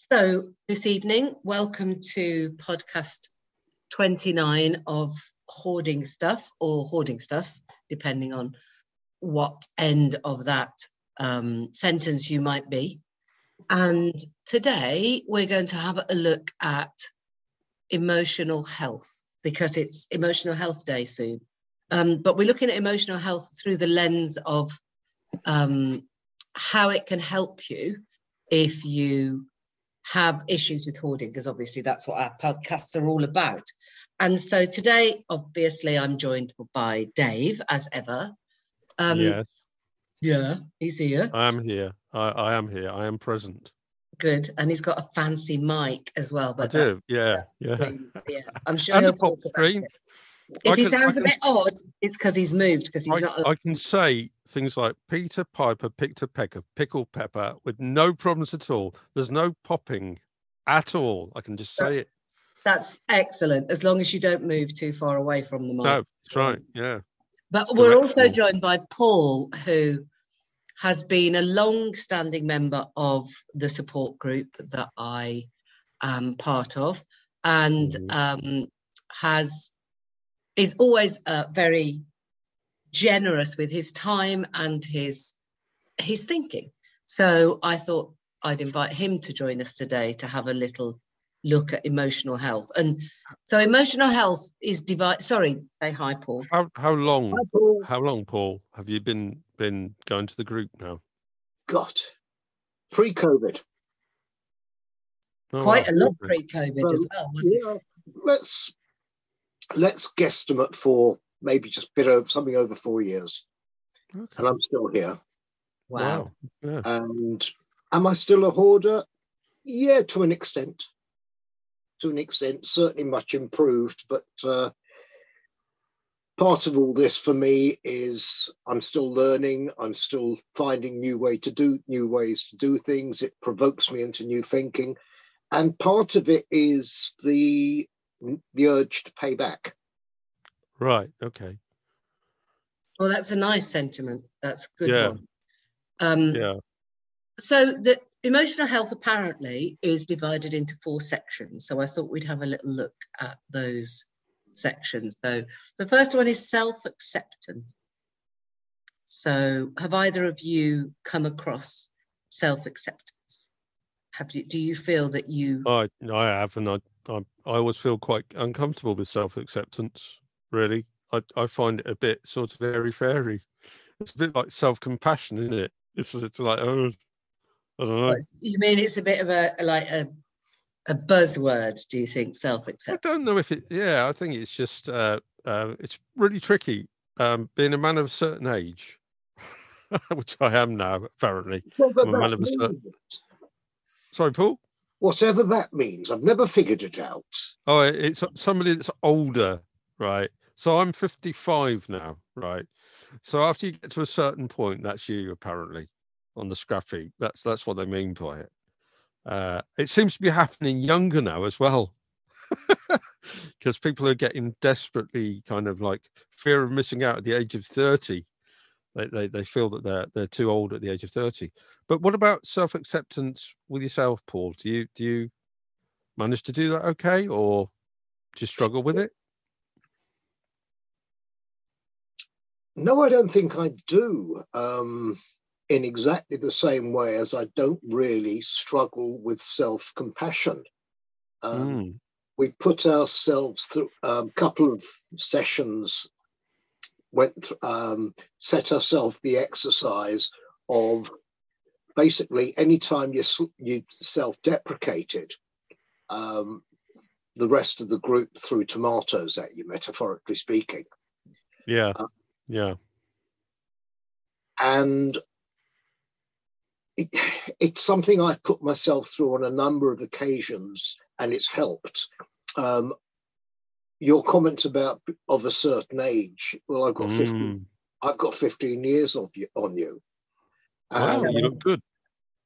So, this evening, welcome to podcast 29 of Hoarding Stuff or Hoarding Stuff, depending on what end of that um, sentence you might be. And today, we're going to have a look at emotional health because it's Emotional Health Day soon. Um, but we're looking at emotional health through the lens of um, how it can help you if you have issues with hoarding, because obviously that's what our podcasts are all about. And so today, obviously, I'm joined by Dave, as ever. Um, yes. Yeah, he's here. I am here. I, I am here. I am present. Good, and he's got a fancy mic as well. But I do. Yeah, yeah. yeah. I'm sure he'll talk about screen. it. If I he can, sounds can, a bit odd, it's because he's moved because he's I, not. I can say things like Peter Piper picked a peck of pickled pepper with no problems at all. There's no popping at all. I can just say it. That's excellent, as long as you don't move too far away from the mic. No, that's right. Yeah. But we're also joined by Paul, who has been a long-standing member of the support group that I am part of, and mm. um, has is always uh, very generous with his time and his his thinking. So I thought I'd invite him to join us today to have a little look at emotional health. And so emotional health is divided. Sorry, say hi, Paul. How how long? Hi, Paul. How long, Paul? Have you been been going to the group now? God, pre-COVID. Oh, Quite a lot pre-COVID um, as well. yeah, it? let's let's guesstimate for maybe just a bit over something over four years, okay. and I'm still here. Wow. Yeah. And am I still a hoarder? Yeah, to an extent. To an extent, certainly much improved, but uh, part of all this for me is I'm still learning. I'm still finding new way to do new ways to do things. It provokes me into new thinking, and part of it is the the urge to pay back. Right. Okay. Well, that's a nice sentiment. That's good yeah. one. Um, yeah. So the emotional health apparently is divided into four sections. So I thought we'd have a little look at those sections. So the first one is self-acceptance. So have either of you come across self-acceptance? Have you, do you feel that you? I I have, and I I, I always feel quite uncomfortable with self-acceptance. Really, I, I find it a bit sort of airy fairy. It's a bit like self-compassion, isn't it? It's it's like oh, I don't know. You mean it's a bit of a like a a buzzword? Do you think self-acceptance? I don't know if it. Yeah, I think it's just uh, uh, it's really tricky. Um, being a man of a certain age, which I am now, apparently. Well, I'm a man of a certain. Sorry, Paul whatever that means. I've never figured it out. Oh, it's somebody that's older, right? So I'm 55 now, right? So after you get to a certain point, that's you apparently on the scrappy. That's that's what they mean by it. Uh, it seems to be happening younger now as well, because people are getting desperately kind of like fear of missing out at the age of 30 they, they, they feel that they're they're too old at the age of 30 but what about self-acceptance with yourself paul do you do you manage to do that okay or do you struggle with it no i don't think i do um, in exactly the same way as i don't really struggle with self-compassion um, mm. we put ourselves through a couple of sessions went um, set ourselves the exercise of basically anytime you you self-deprecated, um, the rest of the group threw tomatoes at you, metaphorically speaking. Yeah, uh, yeah. And it, it's something I've put myself through on a number of occasions, and it's helped. Um, your comments about of a certain age. Well, I've got mm. 15. I've got 15 years of you on you. Wow, you look good.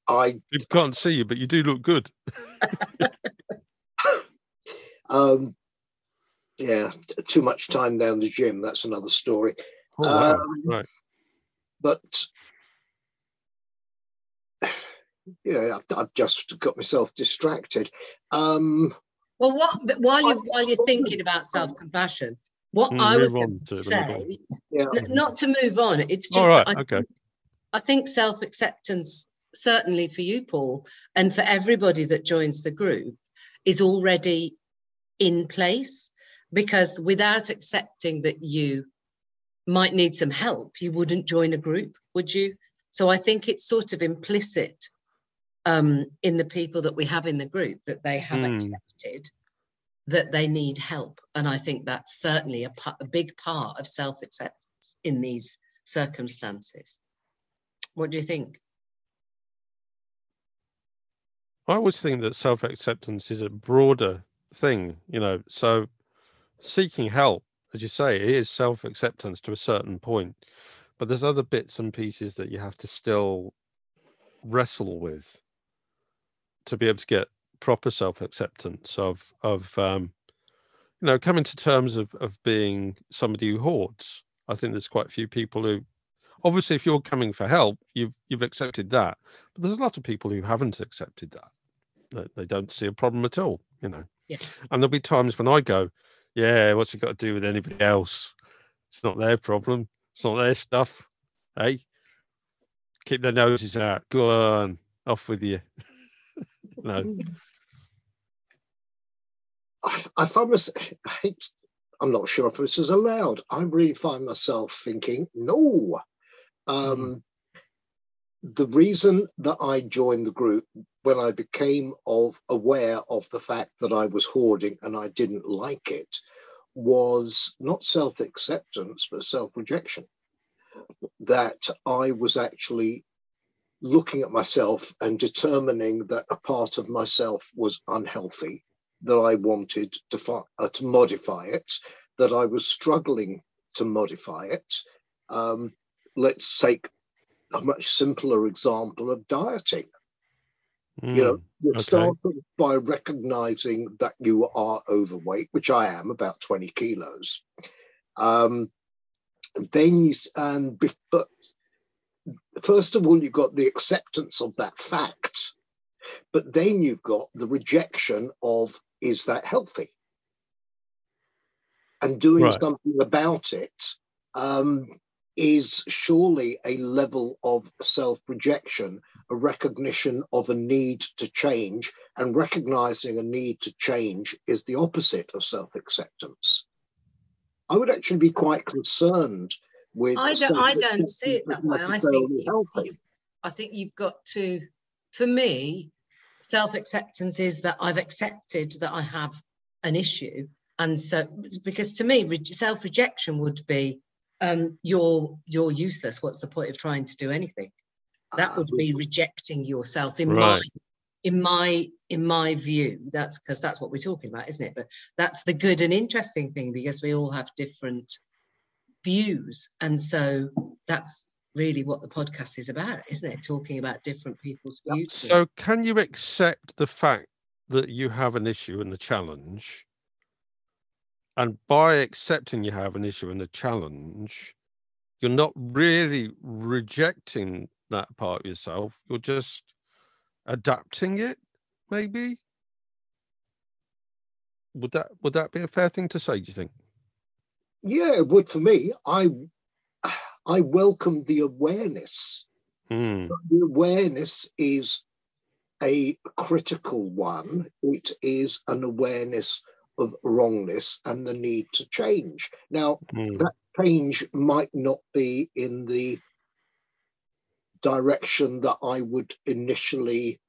I People can't see you, but you do look good. um, yeah, too much time down the gym. That's another story. Oh, wow. Um, right. But yeah, I've just got myself distracted. Um, well, what while you while you're thinking about self compassion, what mm, I was going to say, yeah. not to move on, it's just All right, I, okay. I think self acceptance, certainly for you, Paul, and for everybody that joins the group, is already in place because without accepting that you might need some help, you wouldn't join a group, would you? So I think it's sort of implicit um, in the people that we have in the group that they have mm. accepted that they need help. And I think that's certainly a, a big part of self acceptance in these circumstances. What do you think? I always think that self acceptance is a broader thing, you know. So seeking help, as you say, it is self acceptance to a certain point, but there's other bits and pieces that you have to still wrestle with to be able to get proper self-acceptance of of um, you know coming to terms of of being somebody who hoards. I think there's quite a few people who obviously if you're coming for help you've you've accepted that but there's a lot of people who haven't accepted that they, they don't see a problem at all you know yeah. and there'll be times when i go yeah what's it got to do with anybody else it's not their problem it's not their stuff hey keep their noses out go on off with you no. I, find myself, I'm not sure if this is allowed. I really find myself thinking, no. Um. The reason that I joined the group when I became of aware of the fact that I was hoarding and I didn't like it was not self acceptance, but self rejection. That I was actually looking at myself and determining that a part of myself was unhealthy, that I wanted to, fi- uh, to modify it, that I was struggling to modify it. Um, let's take a much simpler example of dieting. Mm, you know, hmm, you okay. start by recognizing that you are overweight, which I am, about 20 kilos. Um, then you, and but first of all, you've got the acceptance of that fact, but then you've got the rejection of is that healthy? And doing right. something about it um, is surely a level of self rejection, a recognition of a need to change, and recognizing a need to change is the opposite of self acceptance. I would actually be quite concerned with. I don't. I don't see it that way. I think. You, I think you've got to. For me, self acceptance is that I've accepted that I have an issue, and so because to me, self rejection would be um, you're you're useless. What's the point of trying to do anything? That would be rejecting yourself in right. my in my in my view that's because that's what we're talking about isn't it but that's the good and interesting thing because we all have different views. And so that's really what the podcast is about, isn't it? Talking about different people's views. So, can you accept the fact that you have an issue and a challenge? And by accepting you have an issue and a challenge, you're not really rejecting that part of yourself. You're just adapting it, maybe. Would that would that be a fair thing to say? Do you think? yeah, it would for me. I I welcome the awareness. Mm. The awareness is a critical one. It is an awareness of wrongness and the need to change. Now, mm. that change might not be in the direction that I would initially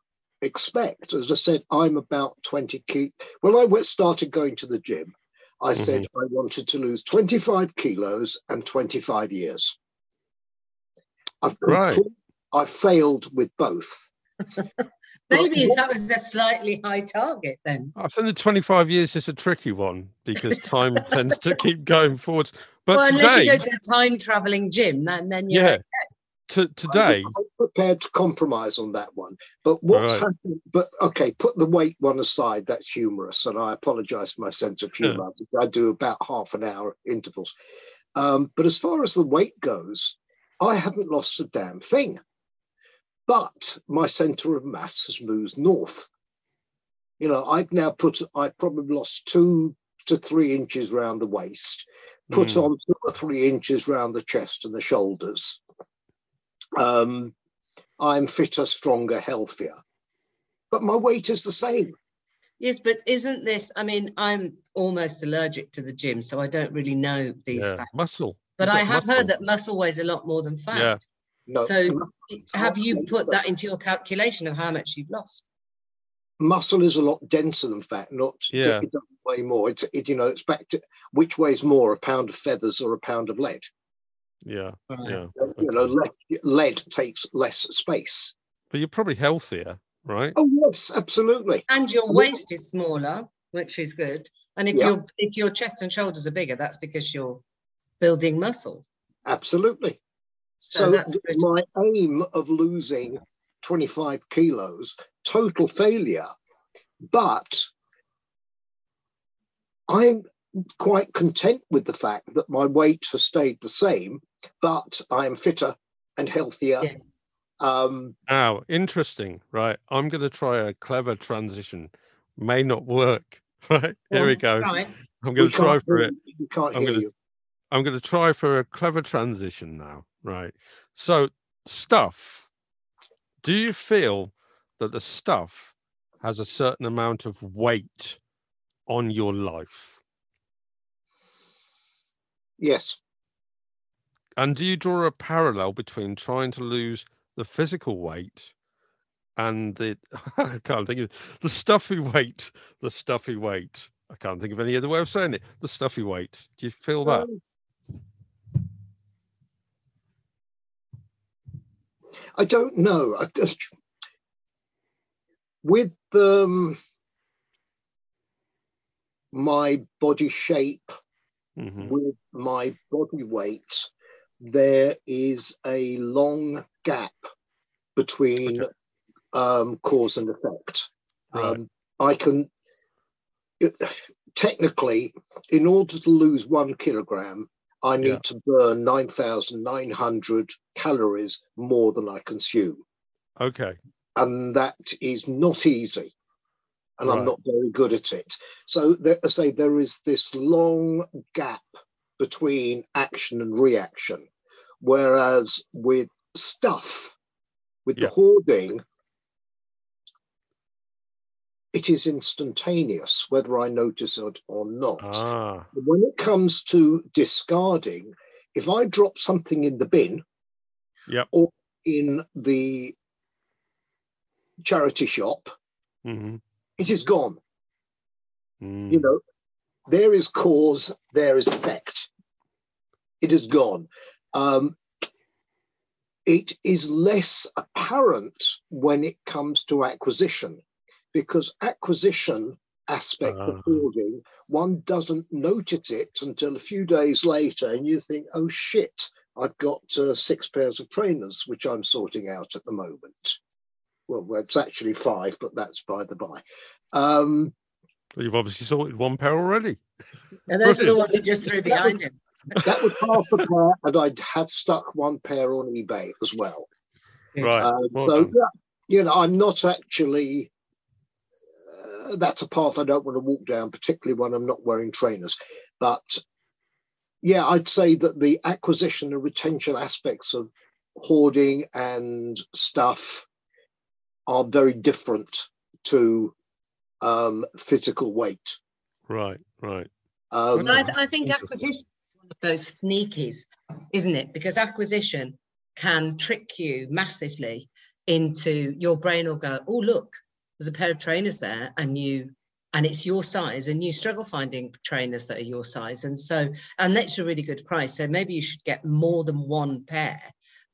expect. As I said, I'm about 20 key. Well, I started going to the gym, I mm-hmm. said I wanted to lose 25 kilos and 25 years. I've right. I failed with both. Maybe that was a slightly high target then. I think the 25 years is a tricky one because time tends to keep going forwards. But well, today, unless you go to a time traveling gym, then, then you're yeah. To, today. I'm prepared to compromise on that one. But what's right. happened? But okay, put the weight one aside. That's humorous, and I apologise for my sense of humour. Yeah. I do about half an hour intervals. Um, but as far as the weight goes, I haven't lost a damn thing. But my center of mass has moved north. You know, I've now put, I've probably lost two to three inches round the waist, put mm. on two or three inches round the chest and the shoulders. Um, I'm fitter, stronger, healthier. But my weight is the same. Yes, but isn't this? I mean, I'm almost allergic to the gym, so I don't really know these yeah, facts. Muscle. But I have muscle. heard that muscle weighs a lot more than fat. Yeah. No, so have you put that into your calculation of how much you've lost? Muscle is a lot denser than fat. Not yeah. it doesn't weigh more. It's it, you know it's back to which weighs more, a pound of feathers or a pound of lead. Yeah, uh, yeah. You know, lead, lead takes less space. But you're probably healthier, right? Oh yes, absolutely. And your waist is smaller, which is good. And if yeah. your if your chest and shoulders are bigger, that's because you're building muscle. Absolutely. So, so that's my aim of losing 25 kilos, total failure. But I'm quite content with the fact that my weight has stayed the same, but I am fitter and healthier. Yeah. Um, now, interesting, right? I'm going to try a clever transition. May not work, right? Here we go. Right. I'm going to try for it. can't I'm hear going. To, I'm going to try for a clever transition now, right? So, stuff. Do you feel that the stuff has a certain amount of weight on your life? Yes. And do you draw a parallel between trying to lose the physical weight and the I can't think of the stuffy weight, the stuffy weight. I can't think of any other way of saying it. The stuffy weight. Do you feel that? Um, I don't know. I just, with um, my body shape, mm-hmm. with my body weight, there is a long gap between okay. um, cause and effect. Right. Um, I can it, technically, in order to lose one kilogram, I need yeah. to burn 9,900 calories more than I consume. Okay. And that is not easy. And right. I'm not very good at it. So, there, I say there is this long gap between action and reaction. Whereas with stuff, with yeah. the hoarding, it is instantaneous, whether I notice it or not. Ah. When it comes to discarding, if I drop something in the bin yep. or in the charity shop, mm-hmm. it is gone. Mm. You know, there is cause, there is effect. It is gone. Um, it is less apparent when it comes to acquisition because acquisition aspect uh. of hoarding, one doesn't notice it until a few days later, and you think, oh shit, I've got uh, six pairs of trainers, which I'm sorting out at the moment. Well, well it's actually five, but that's by the by. Um, well, you've obviously sorted one pair already. And those are the ones you just threw behind him. That was half a pair, and I had stuck one pair on eBay as well. Right. Uh, well so, yeah, you know, I'm not actually that's a path I don't want to walk down, particularly when I'm not wearing trainers. But yeah, I'd say that the acquisition and retention aspects of hoarding and stuff are very different to um, physical weight. Right, right. Um, I, th- I think acquisition is one of those sneakies, isn't it? Because acquisition can trick you massively into your brain will go, oh, look, there's a pair of trainers there and you and it's your size and you struggle finding trainers that are your size. And so and that's a really good price. So maybe you should get more than one pair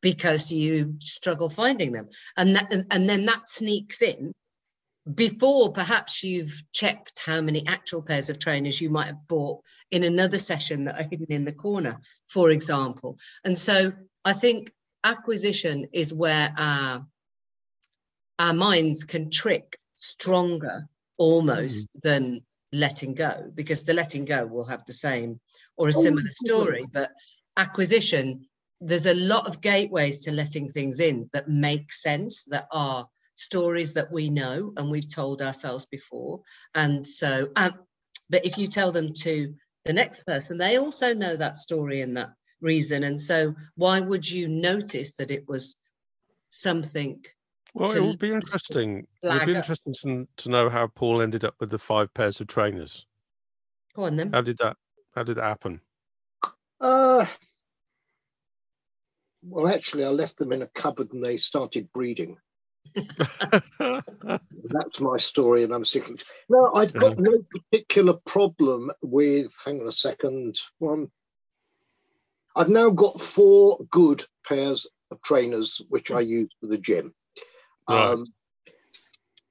because you struggle finding them. And that and, and then that sneaks in before perhaps you've checked how many actual pairs of trainers you might have bought in another session that are hidden in the corner for example. And so i think acquisition is where our our minds can trick stronger almost mm. than letting go because the letting go will have the same or a oh, similar story but acquisition there's a lot of gateways to letting things in that make sense that are stories that we know and we've told ourselves before. And so um, but if you tell them to the next person they also know that story and that reason. And so why would you notice that it was something well it would be interesting it would be interesting to, to know how paul ended up with the five pairs of trainers go on then how did that how did that happen uh well, actually, I left them in a cupboard and they started breeding. That's my story, and I'm sticking. To... No, I've got no particular problem with. Hang on a second. One. I've now got four good pairs of trainers which I use for the gym. Right. Um,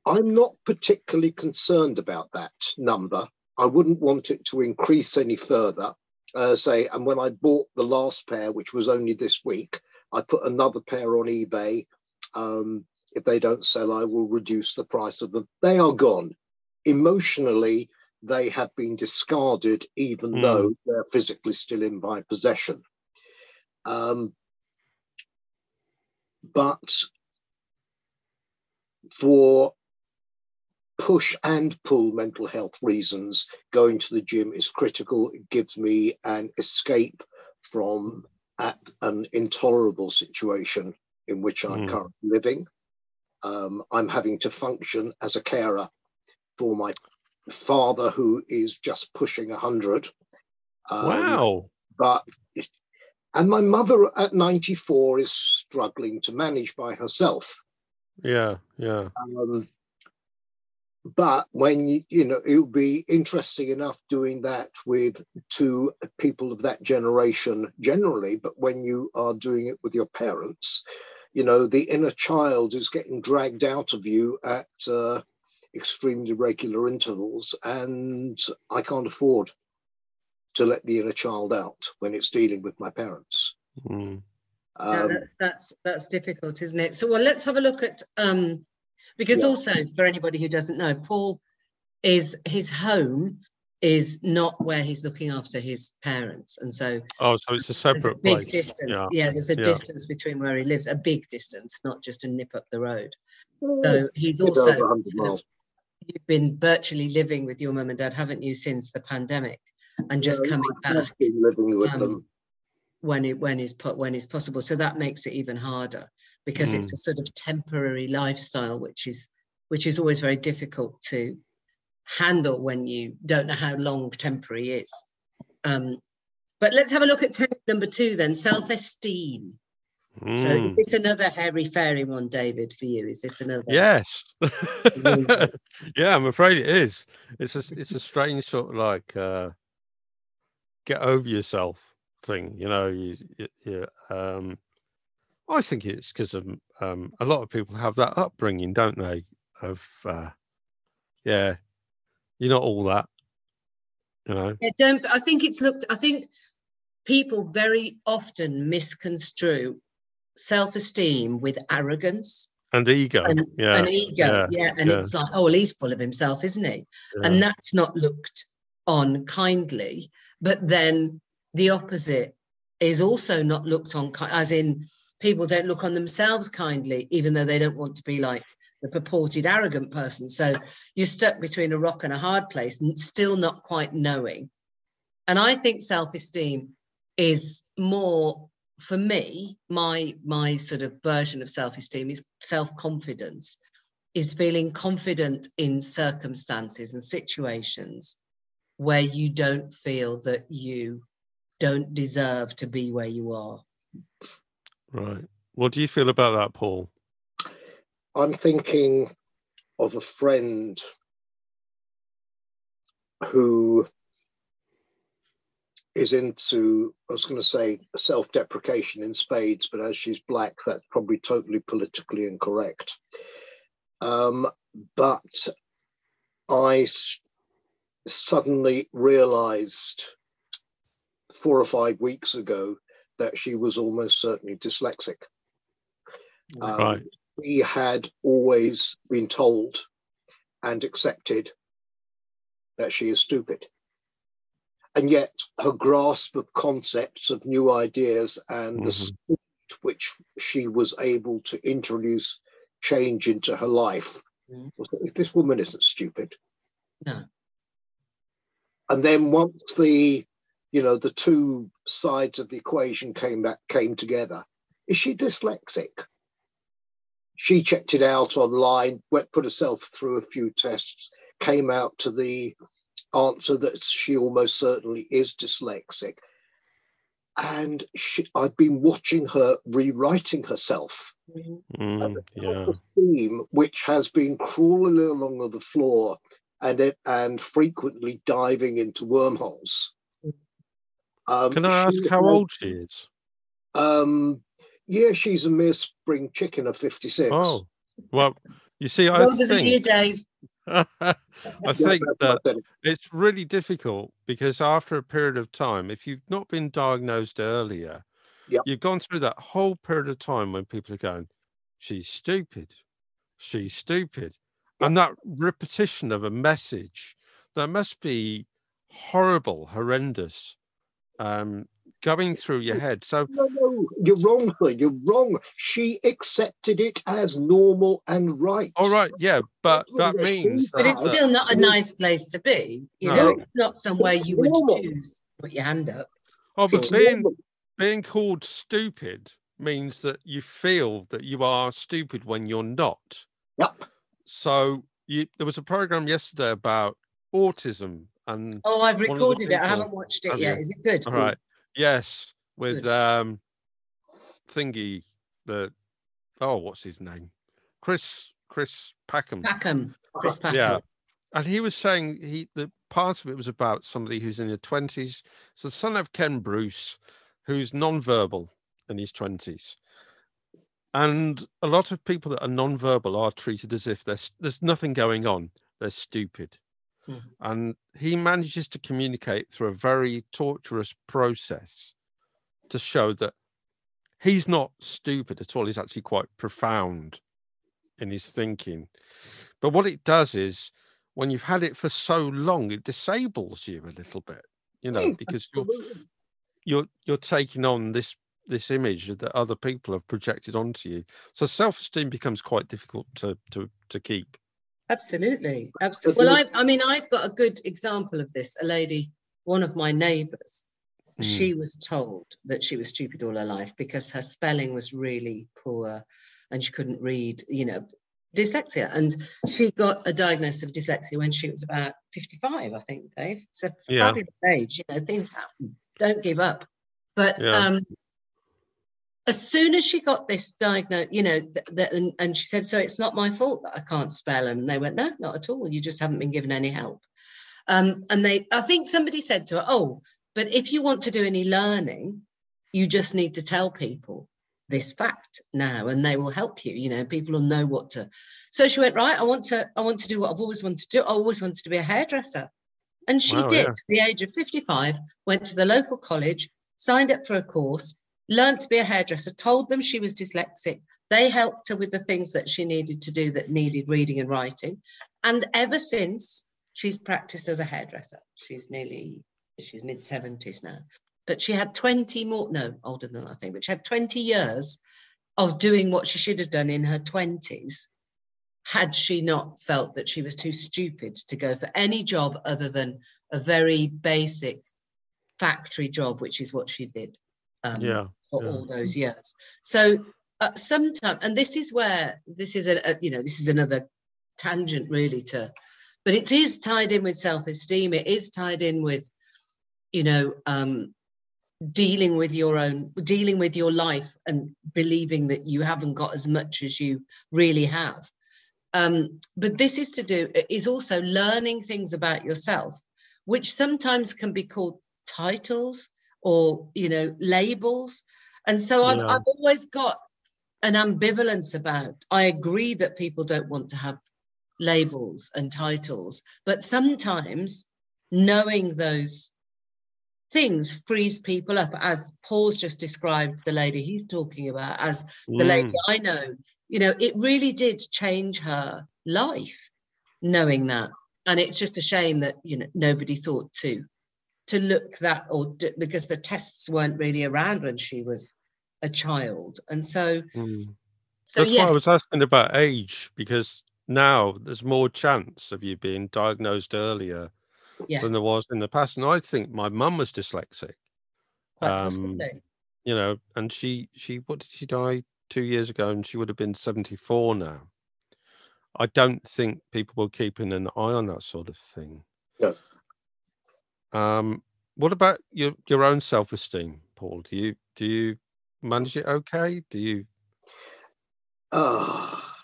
I'm not particularly concerned about that number. I wouldn't want it to increase any further uh, say, and when I bought the last pair, which was only this week, I put another pair on eBay. Um, if they don't sell, I will reduce the price of them. They are gone. Emotionally, they have been discarded, even mm. though they're physically still in my possession. Um, but for push and pull mental health reasons, going to the gym is critical. It gives me an escape from at an intolerable situation in which I'm mm. currently living. Um, I'm having to function as a carer for my father, who is just pushing 100. Um, wow. But, and my mother at 94 is struggling to manage by herself. Yeah, yeah. Um, but when you, you know it would be interesting enough doing that with two people of that generation generally but when you are doing it with your parents you know the inner child is getting dragged out of you at uh, extremely regular intervals and i can't afford to let the inner child out when it's dealing with my parents mm. Um, yeah, that's, that's that's difficult isn't it so well let's have a look at um because yeah. also, for anybody who doesn't know, Paul is his home is not where he's looking after his parents, and so oh, so it's a separate a big place. distance. Yeah. yeah. there's a yeah. distance between where he lives, a big distance, not just a nip up the road. So he's also you've been virtually living with your mum and dad, haven't you, since the pandemic, and just yeah, coming back living with um, them when it when is put when is possible. So that makes it even harder because mm. it's a sort of temporary lifestyle, which is which is always very difficult to handle when you don't know how long temporary is. Um, but let's have a look at number two then, self-esteem. Mm. So is mm. this another hairy fairy one, David, for you? Is this another? Yes. yeah, I'm afraid it is. It's a it's a strange sort of like uh, get over yourself thing. You know, you, you, you um, I think it's because um, um, a lot of people have that upbringing, don't they? Of uh, yeah, you're not all that, you know. Yeah, don't. I think it's looked. I think people very often misconstrue self-esteem with arrogance and ego. And, yeah, and ego. Yeah, yeah. and yeah. it's like, oh, well, he's full of himself, isn't he? Yeah. And that's not looked on kindly. But then the opposite is also not looked on, as in people don't look on themselves kindly, even though they don't want to be like the purported arrogant person. So you're stuck between a rock and a hard place, and still not quite knowing. And I think self-esteem is more for me. My my sort of version of self-esteem is self-confidence, is feeling confident in circumstances and situations where you don't feel that you don't deserve to be where you are. Right. What do you feel about that, Paul? I'm thinking of a friend who is into, I was going to say self deprecation in spades, but as she's black, that's probably totally politically incorrect. Um, but I s- suddenly realized four or five weeks ago that she was almost certainly dyslexic. Um, right. We had always been told and accepted that she is stupid. and yet her grasp of concepts, of new ideas, and mm-hmm. the speed which she was able to introduce change into her life. Mm-hmm. If this woman isn't stupid. No. And then once the, you know, the two sides of the equation came back came together, is she dyslexic? She checked it out online, went put herself through a few tests, came out to the answer that she almost certainly is dyslexic. And she, I've been watching her rewriting herself. Mm, yeah. theme, which has been crawling along the floor and it, and frequently diving into wormholes. Um, Can I ask how old she is? Um, yeah, she's a mere spring chicken of 56. Oh, well, you see, I Older think... you, Dave. I think that it's really difficult because after a period of time, if you've not been diagnosed earlier, yep. you've gone through that whole period of time when people are going, she's stupid, she's stupid. Yep. And that repetition of a message that must be horrible, horrendous. Um, going through your head. So no, no, you're wrong, sir. You're wrong. She accepted it as normal and right. All right, yeah, but that means. But it's still not a nice place to be. You no. know, it's not somewhere you would choose to put your hand up. Oh, but being being called stupid means that you feel that you are stupid when you're not. Yep. So you, there was a program yesterday about autism and oh i've recorded it i haven't watched it yet you? is it good all right Yes, with Good. um thingy the oh what's his name? Chris Chris Packham. Packham. Chris Packham. Yeah. And he was saying he the part of it was about somebody who's in their twenties. So the son of Ken Bruce, who's non-verbal in his twenties. And a lot of people that are non-verbal are treated as if there's there's nothing going on. They're stupid. Mm-hmm. And he manages to communicate through a very torturous process to show that he's not stupid at all. He's actually quite profound in his thinking. But what it does is when you've had it for so long, it disables you a little bit, you know, because you're you're you're taking on this this image that other people have projected onto you. So self-esteem becomes quite difficult to to to keep. Absolutely, absolutely. Well, I, I mean, I've got a good example of this. A lady, one of my neighbours, mm. she was told that she was stupid all her life because her spelling was really poor, and she couldn't read. You know, dyslexia, and she got a diagnosis of dyslexia when she was about fifty-five, I think. Dave, it's a yeah. age. You know, things happen. Don't give up. But yeah. um, as soon as she got this diagnosis, you know, th- th- and, and, she said, so it's not my fault that I can't spell. And they went, no, not at all. You just haven't been given any help. Um, and they, I think somebody said to her, oh, but if you want to do any learning, you just need to tell people this fact now and they will help you you know people will know what to so she went right i want to i want to do what i've always wanted to do i always wanted to be a hairdresser and she wow, did yeah. at the age of 55 went to the local college signed up for a course learned to be a hairdresser, told them she was dyslexic. They helped her with the things that she needed to do that needed reading and writing. And ever since, she's practiced as a hairdresser. She's nearly, she's mid 70s now. But she had 20 more, no, older than I think, but she had 20 years of doing what she should have done in her 20s had she not felt that she was too stupid to go for any job other than a very basic factory job, which is what she did um, yeah, for yeah. all those years. So uh, sometimes, and this is where this is a, a, you know this is another tangent really to, but it is tied in with self-esteem. It is tied in with, you know, um, dealing with your own dealing with your life and believing that you haven't got as much as you really have. Um, but this is to do is also learning things about yourself, which sometimes can be called titles or you know labels. And so I've, I've always got an ambivalence about i agree that people don't want to have labels and titles but sometimes knowing those things frees people up as paul's just described the lady he's talking about as the mm. lady i know. You know it really did change her life knowing that. And it's just a shame that you know nobody thought to to look that or do, because the tests weren't really around when she was a child and so Mm. so That's why I was asking about age because now there's more chance of you being diagnosed earlier yeah than there was in the past. And I think my mum was dyslexic, quite um, possibly you know, and she she what did she die two years ago and she would have been 74 now. I don't think people were keeping an eye on that sort of thing. No. Um, what about your your own self-esteem, Paul? Do you do you manage it okay? Do you Ah,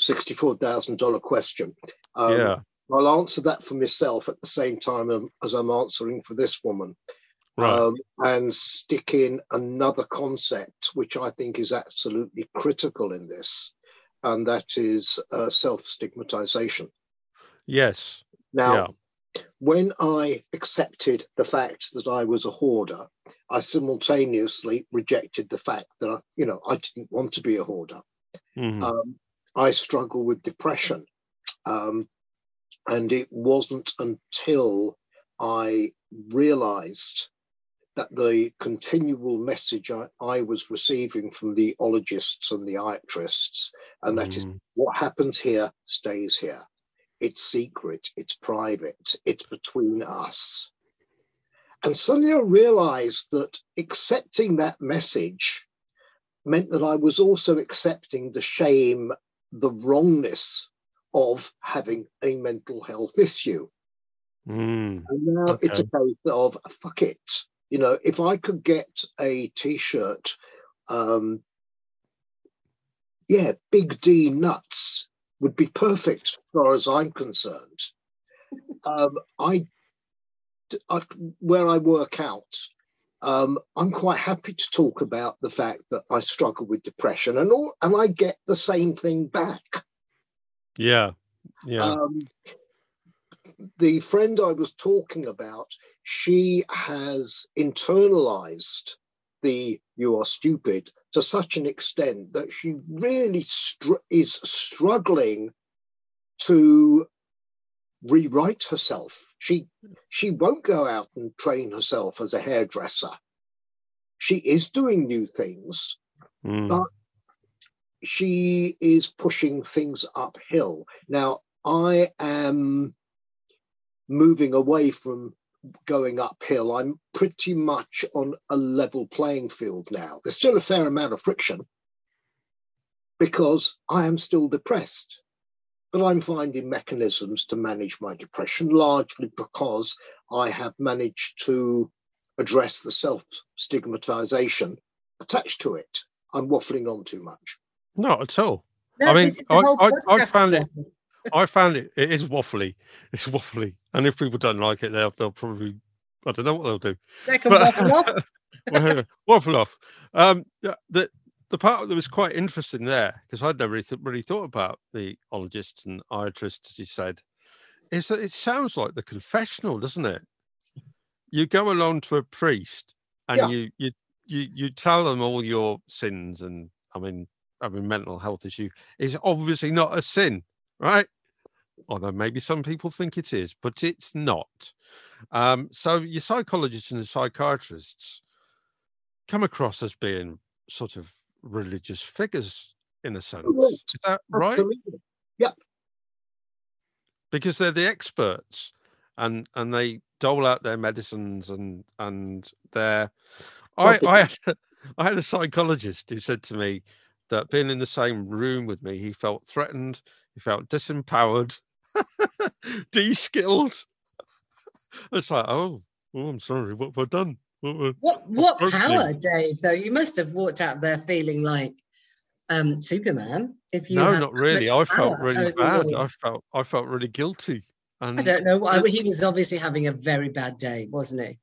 $64,000 question. Um, yeah, I'll answer that for myself at the same time um, as I'm answering for this woman. right. um, and stick in another concept which I think is absolutely critical in this, and that is uh, self stigmatization. yes. Now. When I accepted the fact that I was a hoarder, I simultaneously rejected the fact that I, you know I didn't want to be a hoarder. mhm. Um, I struggle with depression. Um, and it wasn't until I realized that the continual message I, I was receiving from the ologists and the iatrists, and that is Mm. what happens here stays here. It's secret, it's private, it's between us. And suddenly I realized that accepting that message meant that I was also accepting the shame, the wrongness of having a mental health issue. Mm. And now it's a case of fuck it. You know, if I could get a t-shirt, um, yeah, Big D nuts would be perfect as far as I'm concerned. Um, I, I, where I work out, um, I'm quite happy to talk about the fact that I struggle with depression, and all, and I get the same thing back. Yeah. Yeah. Um, the friend I was talking about, she has internalized the you are stupid to such an extent that she really str- is struggling to rewrite herself. She she won't go out and train herself as a hairdresser. She is doing new things, Mm. but she is pushing things uphill. Now, I am moving away from going uphill. I'm pretty much on a level playing field now. There's still a fair amount of friction because I am still depressed. But I'm finding mechanisms to manage my depression largely because I have managed to address the self stigmatization attached to it. I'm waffling on too much. Not at all. No, I mean, this is the I- I- I podcast found it- about I found it. It is waffly. It's waffly, and if people don't like it, they'll they'll probably I don't know what they'll do. They can waffle off. Well, waffle off. Um, the, the part that was quite interesting there because I'd never really, th- really thought about the ologists and iatrists, as you said, is that it sounds like the confessional, doesn't it? You go along to a priest and Yeah. you you you you tell them all your sins, and I mean having mental health issue is obviously not a sin, right? Although maybe some people think it is, but it's not. Um, so your psychologists and the psychiatrists come across as being sort of religious figures in a sense. Is that right? Absolutely. Because they're the experts and and they dole out their medicines and and they're I, I I had a psychologist who said to me that being in the same room with me, he felt threatened, he felt disempowered, de-skilled. It's like, oh, oh, I'm sorry, what have I done? What, what- What what broke you. power, Dave? Though you must have walked out there feeling like um, Superman. If you no, not really. I felt really bad. I felt I felt really guilty. And I don't know. why- He was obviously having a very bad day, wasn't he?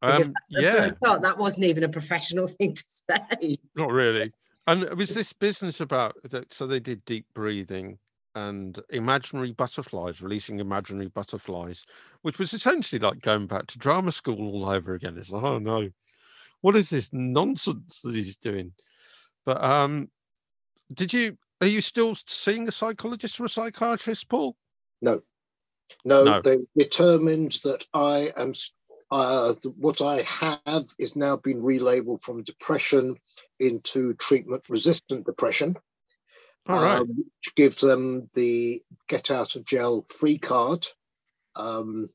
Because um, that- yeah, for a start, that wasn't even a professional thing to say. not really. And it was this business about that. So they did deep breathing and imaginary butterflies, releasing imaginary butterflies, which was essentially like going back to drama school all over again. It's like, oh no, what is this nonsense that he's doing? But um, did you? Are you still seeing a psychologist or a psychiatrist, Paul? No. No, no. they determined that I am. Uh, what I have is now been relabeled from depression into treatment-resistant depression. All right. Um, which gives them the get out of jail free card. Um,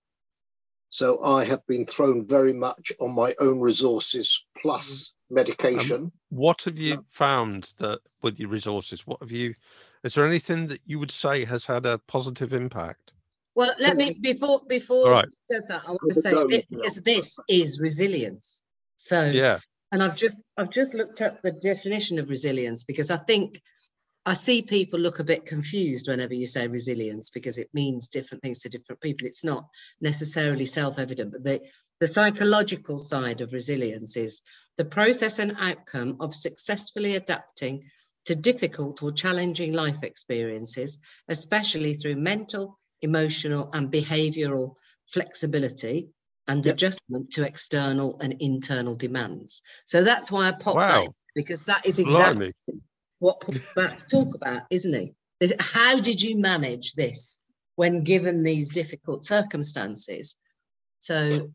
so I have been thrown very much on my own resources plus mm. medication. Um, what have you found that with your resources? What have you? Is there anything that you would say has had a positive impact? Well, let me before before right. does that. I want to say because this is resilience. So yeah, and I've just I've just looked up the definition of resilience because I think I see people look a bit confused whenever you say resilience because it means different things to different people. It's not necessarily self evident, but the, the psychological side of resilience is the process and outcome of successfully adapting to difficult or challenging life experiences, especially through mental, emotional, and behavioral flexibility and yep. adjustment to external and internal demands. So that's why I popped wow. that because that is exactly Blimey what Pat talk about, isn't he? How did you manage this when given these difficult circumstances? So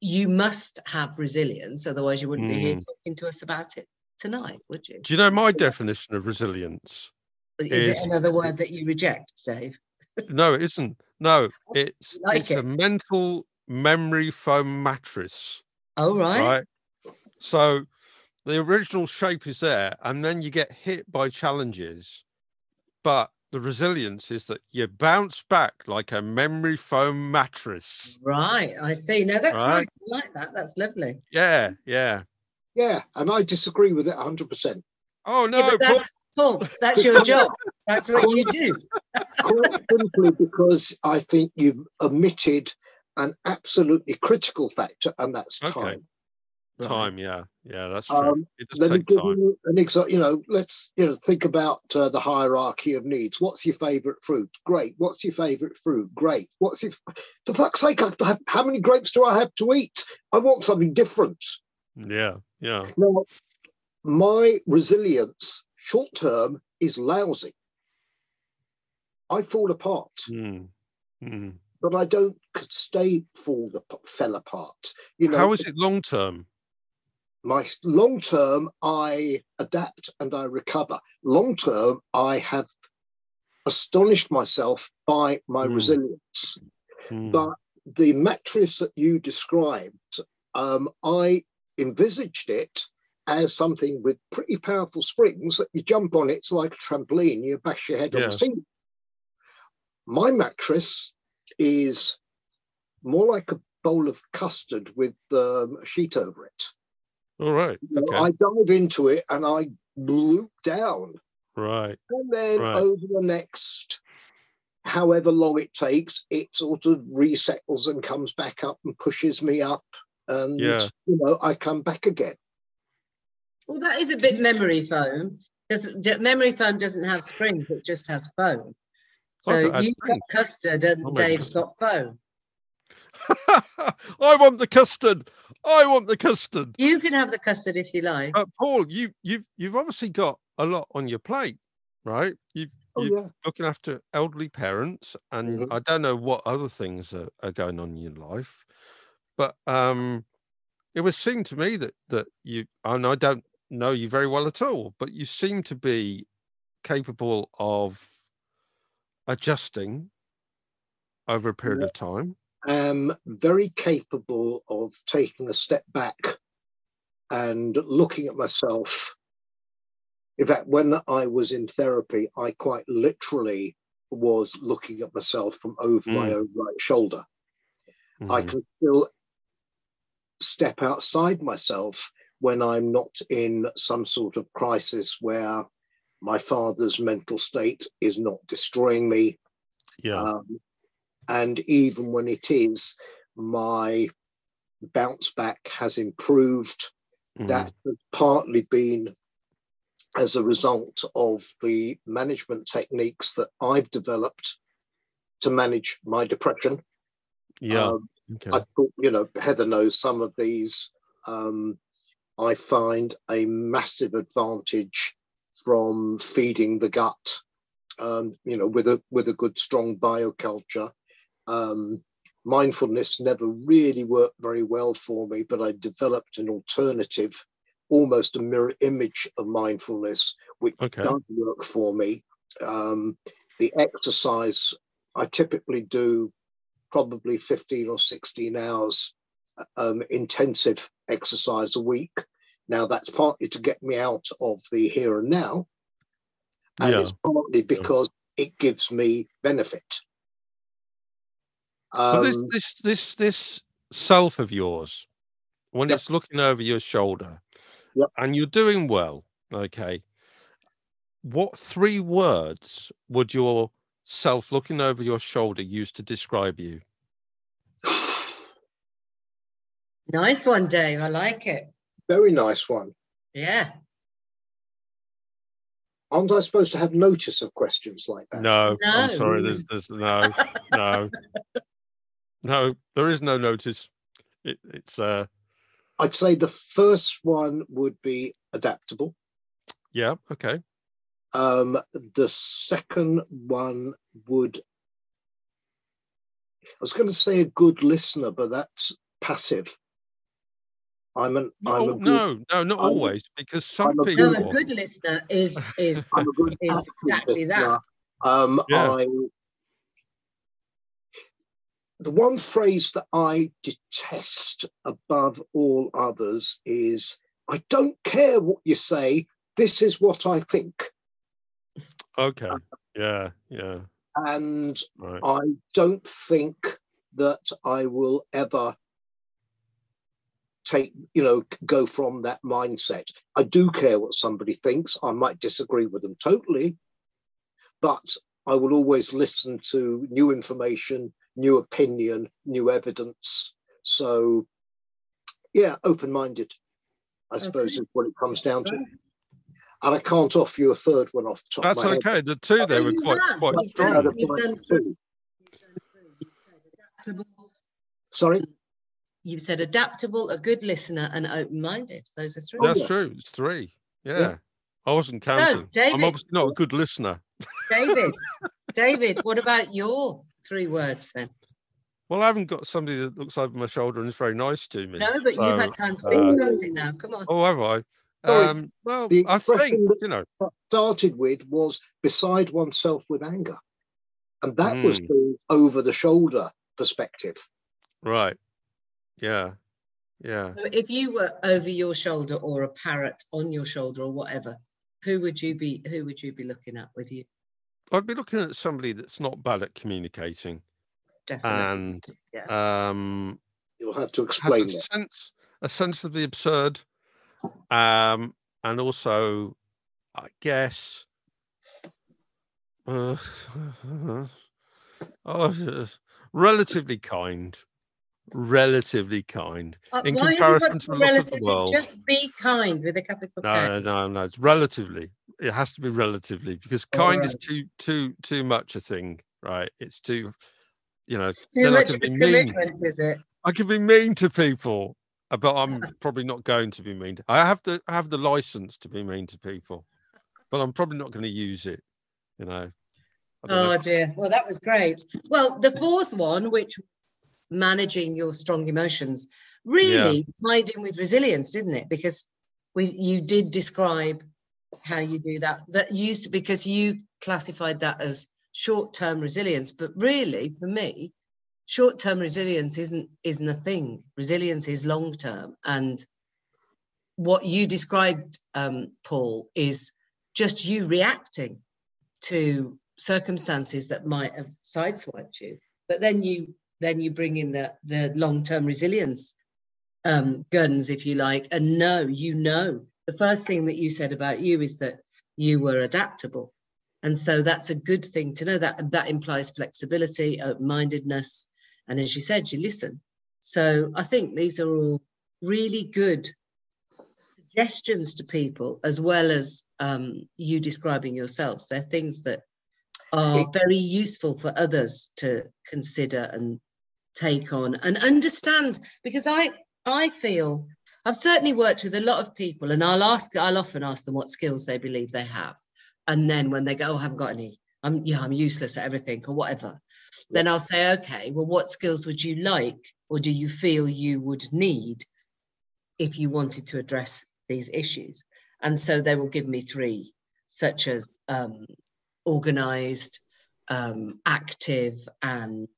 you must have resilience, otherwise you wouldn't mm. be here hmm. talking to us about it tonight, would you? Do you know my definition of resilience? Is, is it another word that you reject, Dave? No, it isn't. No, it's like it's it. a mental memory foam mattress. Oh right. Right. So the original shape is there, and then you get hit by challenges, but the resilience is that you bounce back like a memory foam mattress. Right, I see. Now that's right? nice. I like that. That's lovely. Yeah, yeah. Yeah, and I disagree with it 100%. Oh, no. Yeah, that's, Paul, that's your job. That's what you do. Quite simply because I think you've omitted an absolutely critical factor, and that's okay. time. Right. Time, yeah, yeah, that's true. Um, it does let take me give time. You an example. You know, let's you know think about uh, the hierarchy of needs. What's your favourite fruit? Great. What's your favourite fruit? Great. What's your for fuck's sake? Have, how many grapes do I have to eat? I want something different. Yeah, yeah. Now, my resilience short term is lousy. I fall apart. Mm. Mm. But I don't stay fall the fell apart. You know, how is it long term? my long term i adapt and i recover long term i have astonished myself by my mm. resilience mm. but the mattress that you described um, i envisaged it as something with pretty powerful springs that you jump on it's like a trampoline you bash your head yeah. on the ceiling my mattress is more like a bowl of custard with um, a sheet over it all right. Okay. I dive into it and I loop down. Right. And then right. over the next however long it takes, it sort of resettles and comes back up and pushes me up. And yeah. you know, I come back again. Well, that is a bit memory foam. Because memory foam doesn't have springs, it just has foam. So you've got custard and oh Dave's got foam. I want the custard. I want the custard. You can have the custard if you like. Uh, Paul, you you've you've obviously got a lot on your plate, right? You've oh, you're yeah. looking after elderly parents, and mm-hmm. I don't know what other things are, are going on in your life, but um, it would seem to me that that you and I don't know you very well at all, but you seem to be capable of adjusting over a period yeah. of time I am very capable of taking a step back and looking at myself. In fact, when I was in therapy, I quite literally was looking at myself from over mm. my own right shoulder. Mm-hmm. I can still step outside myself when I'm not in some sort of crisis where my father's mental state is not destroying me. Yeah. Um, and even when it is, my bounce back has improved. Mm. That has partly been as a result of the management techniques that I've developed to manage my depression. Yeah. Um, okay. I thought, you know, Heather knows some of these. Um, I find a massive advantage from feeding the gut, um, you know, with a with a good strong bioculture Um, mindfulness never really worked very well for me, but I developed an alternative, almost a mirror image of mindfulness, which okay. does work for me. Um, the exercise I typically do probably 15 or 16 hours um, intensive exercise a week. Now, that's partly to get me out of the here and now, and yeah. it's partly because yeah. it gives me benefit. Um, so this um, this this this self of yours, when yep. it's looking over your shoulder, yep. and you're doing well, okay. What three words would your self looking over your shoulder use to describe you? Nice one, Dave. I like it. Very nice one. Yeah. Aren't I supposed to have notice of questions like that? No, no. I'm sorry. There's, there's no, no, no. There is no notice. It, it's. uh I'd say the first one would be adaptable. Yeah. Okay. Um, the second one would. I was going to say a good listener, but that's passive. I'm an. No, I'm a good, no, no, not I'm, always, because some people. No, a good listener is is good, is exactly that. Um, yeah. I. The one phrase that I detest above all others is, "I don't care what you say. This is what I think." Okay. Yeah. Yeah. And right. I don't think that I will ever take you know go from that mindset i do care what somebody thinks i might disagree with them totally but i will always listen to new information new opinion new evidence so yeah open-minded i suppose okay. is what it comes down to and I can't offer you a third one off the top. That's okay. Head. The two they were quite quite strong. Sorry you've said adaptable, a good listener, and open-minded. Those are three. That's true. It's three. Yeah. yeah. I wasn't counting. No, David, I'm obviously not a good listener. David, David, what about your three words then? Well, I haven't got somebody that looks over my shoulder and is very nice to me. No, but so, you've had time to think uh, about it now. Come on. Oh, have I? Um, well, the I think you know. Started with was beside oneself with anger, and that mm. was hmm. the over the shoulder perspective. Right. Yeah. Yeah. So if you were over your shoulder or a parrot on your shoulder or whatever, who would you be who would you be looking at with you? I'd be looking at somebody that's not bad at communicating. Definitely. And yeah. um you'll have to explain a sense a sense of the absurd. Um and also I guess uh, oh, relatively kind relatively kind uh, in comparison to the rest of the world. Just be kind with a capital no, K. No, no, no. It's relatively. It has to be relatively because kind right. is too too too much a thing, right? It's too, you know. It's too much of a commitment, is it? I can be mean to people, uh, but I'm probably not going to be mean. To, I have to have the license to be mean to people, but I'm probably not going to use it. You know. Oh know. dear. Well, that was great. Well, the fourth one, which managing your strong emotions. Really yeah. tied in with resilience didn't it? Because we you did describe how you do that that used because you classified that as short-term resilience. But really for me short-term resilience isn't isn't a thing. Resilience is long-term. And what you described um, paul is just you reacting to circumstances that might have sideswiped you. But then you then you bring in the, the long-term resilience um, guns, if you like, and know, you know, the first thing that you said about you is that you were adaptable. And so that's a good thing to know that that implies flexibility, open-mindedness, and as you said, you listen. So I think these are all really good suggestions to people, as well as um, you describing yourselves. They're things that are very useful for others to consider and take on and understand because I I feel I've certainly worked with a lot of people and I'll ask I'll often ask them what skills they believe they have. And then when they go, oh, I haven't got any, I'm yeah, I'm useless at everything or whatever. then I'll say, okay, well, what skills would you like or do you feel you would need if you wanted to address these issues? And so they will give me three, such as um, organized, um, active, and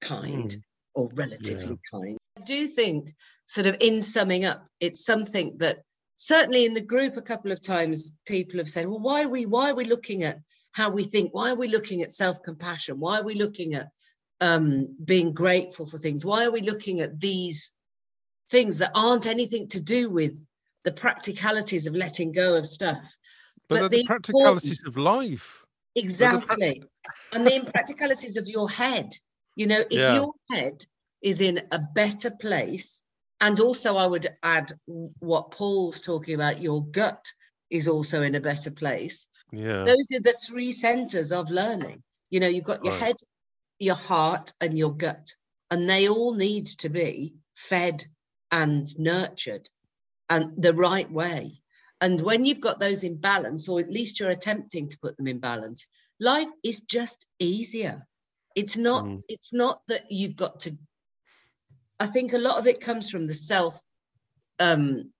kind, mm. Or relatively yeah. kind. I do think, sort of, in summing up, it's something that certainly in the group a couple of times people have said, well, why are we why are we looking at how we think? Why are we looking at self-compassion? Why are we looking at um, being grateful for things? Why are we looking at these things that aren't anything to do with the practicalities of letting go of stuff? But, but the, the practicalities of life. Exactly. and the impracticalities of your head. You know, if yeah. your head is in a better place, and also I would add what Paul's talking about, your gut is also in a better place. Yeah. Those are the three centers of learning. You know, you've got your right. head, your heart, and your gut, and they all need to be fed and nurtured and the right way. And when you've got those in balance, or at least you're attempting to put them in balance, life is just easier. It's not, mm. it's not that you've got to, I think a lot of it comes from the self um,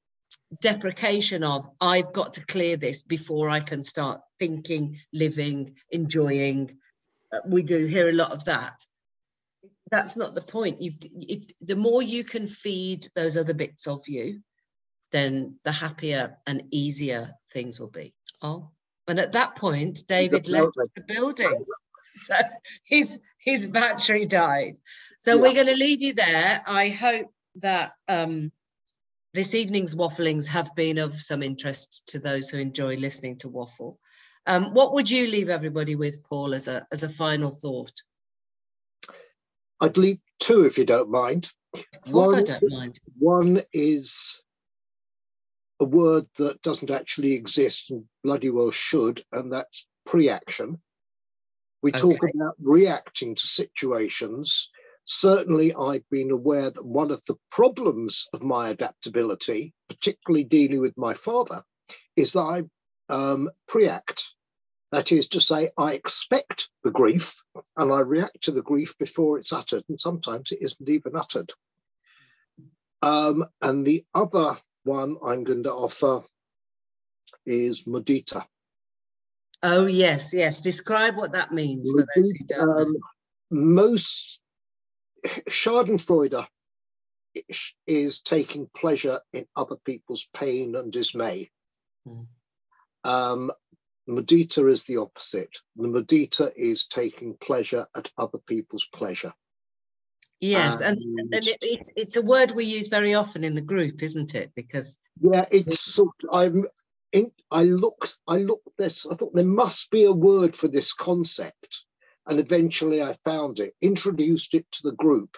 deprecation of I've got to clear this before I can start thinking, living, enjoying. Uh, we do hear a lot of that. That's not the point. You, if the more you can feed those other bits of you, then the happier and easier things will be. Oh, and at that point, David left the building. So his his battery died. So yeah. we're going to leave you there. I hope that um, this evening's wafflings have been of some interest to those who enjoy listening to waffle. Um, what would you leave everybody with, Paul, as a as a final thought? I'd leave two, if you don't mind. Of course, one, I don't mind. One is a word that doesn't actually exist and bloody well should, and that's pre-action. We okay. talk about reacting to situations. Certainly, I've been aware that one of the problems of my adaptability, particularly dealing with my father, is that I um, pre-act. That is to say, I expect the grief and I react to the grief before it's uttered, and sometimes it isn't even uttered. Um, and the other one I'm going to offer is mudita. Oh, yes, yes. Describe what that means for those who don't um, Most Schadenfreude is taking pleasure in other people's pain and dismay. Mm. Um, mudita is the opposite. The mudita is taking pleasure at other people's pleasure. Yes, and, and, and it, it's it's a word we use very often in the group, isn't it? Because yeah, it's sort. Of, I'm. I looked. I looked this. I thought there must be a word for this concept, and eventually I found it. Introduced it to the group,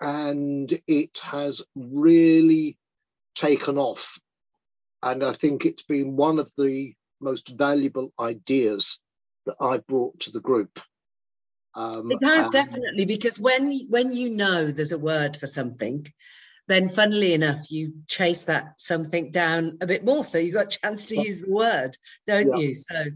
and it has really taken off. And I think it's been one of the most valuable ideas that I brought to the group. Um, it has definitely because when when you know there's a word for something, then funnily enough you chase that something down a bit more. So you've got a chance to use the word, don't yeah. you? So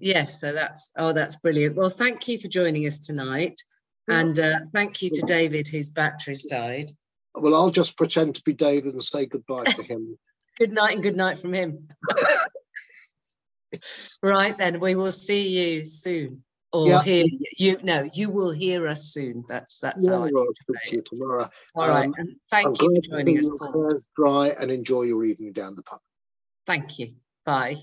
yes, so that's oh that's brilliant. Well, thank you for joining us tonight, and uh, thank you to David whose batteries died. Well, I'll just pretend to be David and say goodbye to him. good night and good night from him. right then, we will see you soon or yeah. hear you. No, you will hear us soon. That's that's yeah, how I will speak to you tomorrow. All um, right, and thank I'm you for joining us. Dry and enjoy your evening down the pub. Thank you. Bye.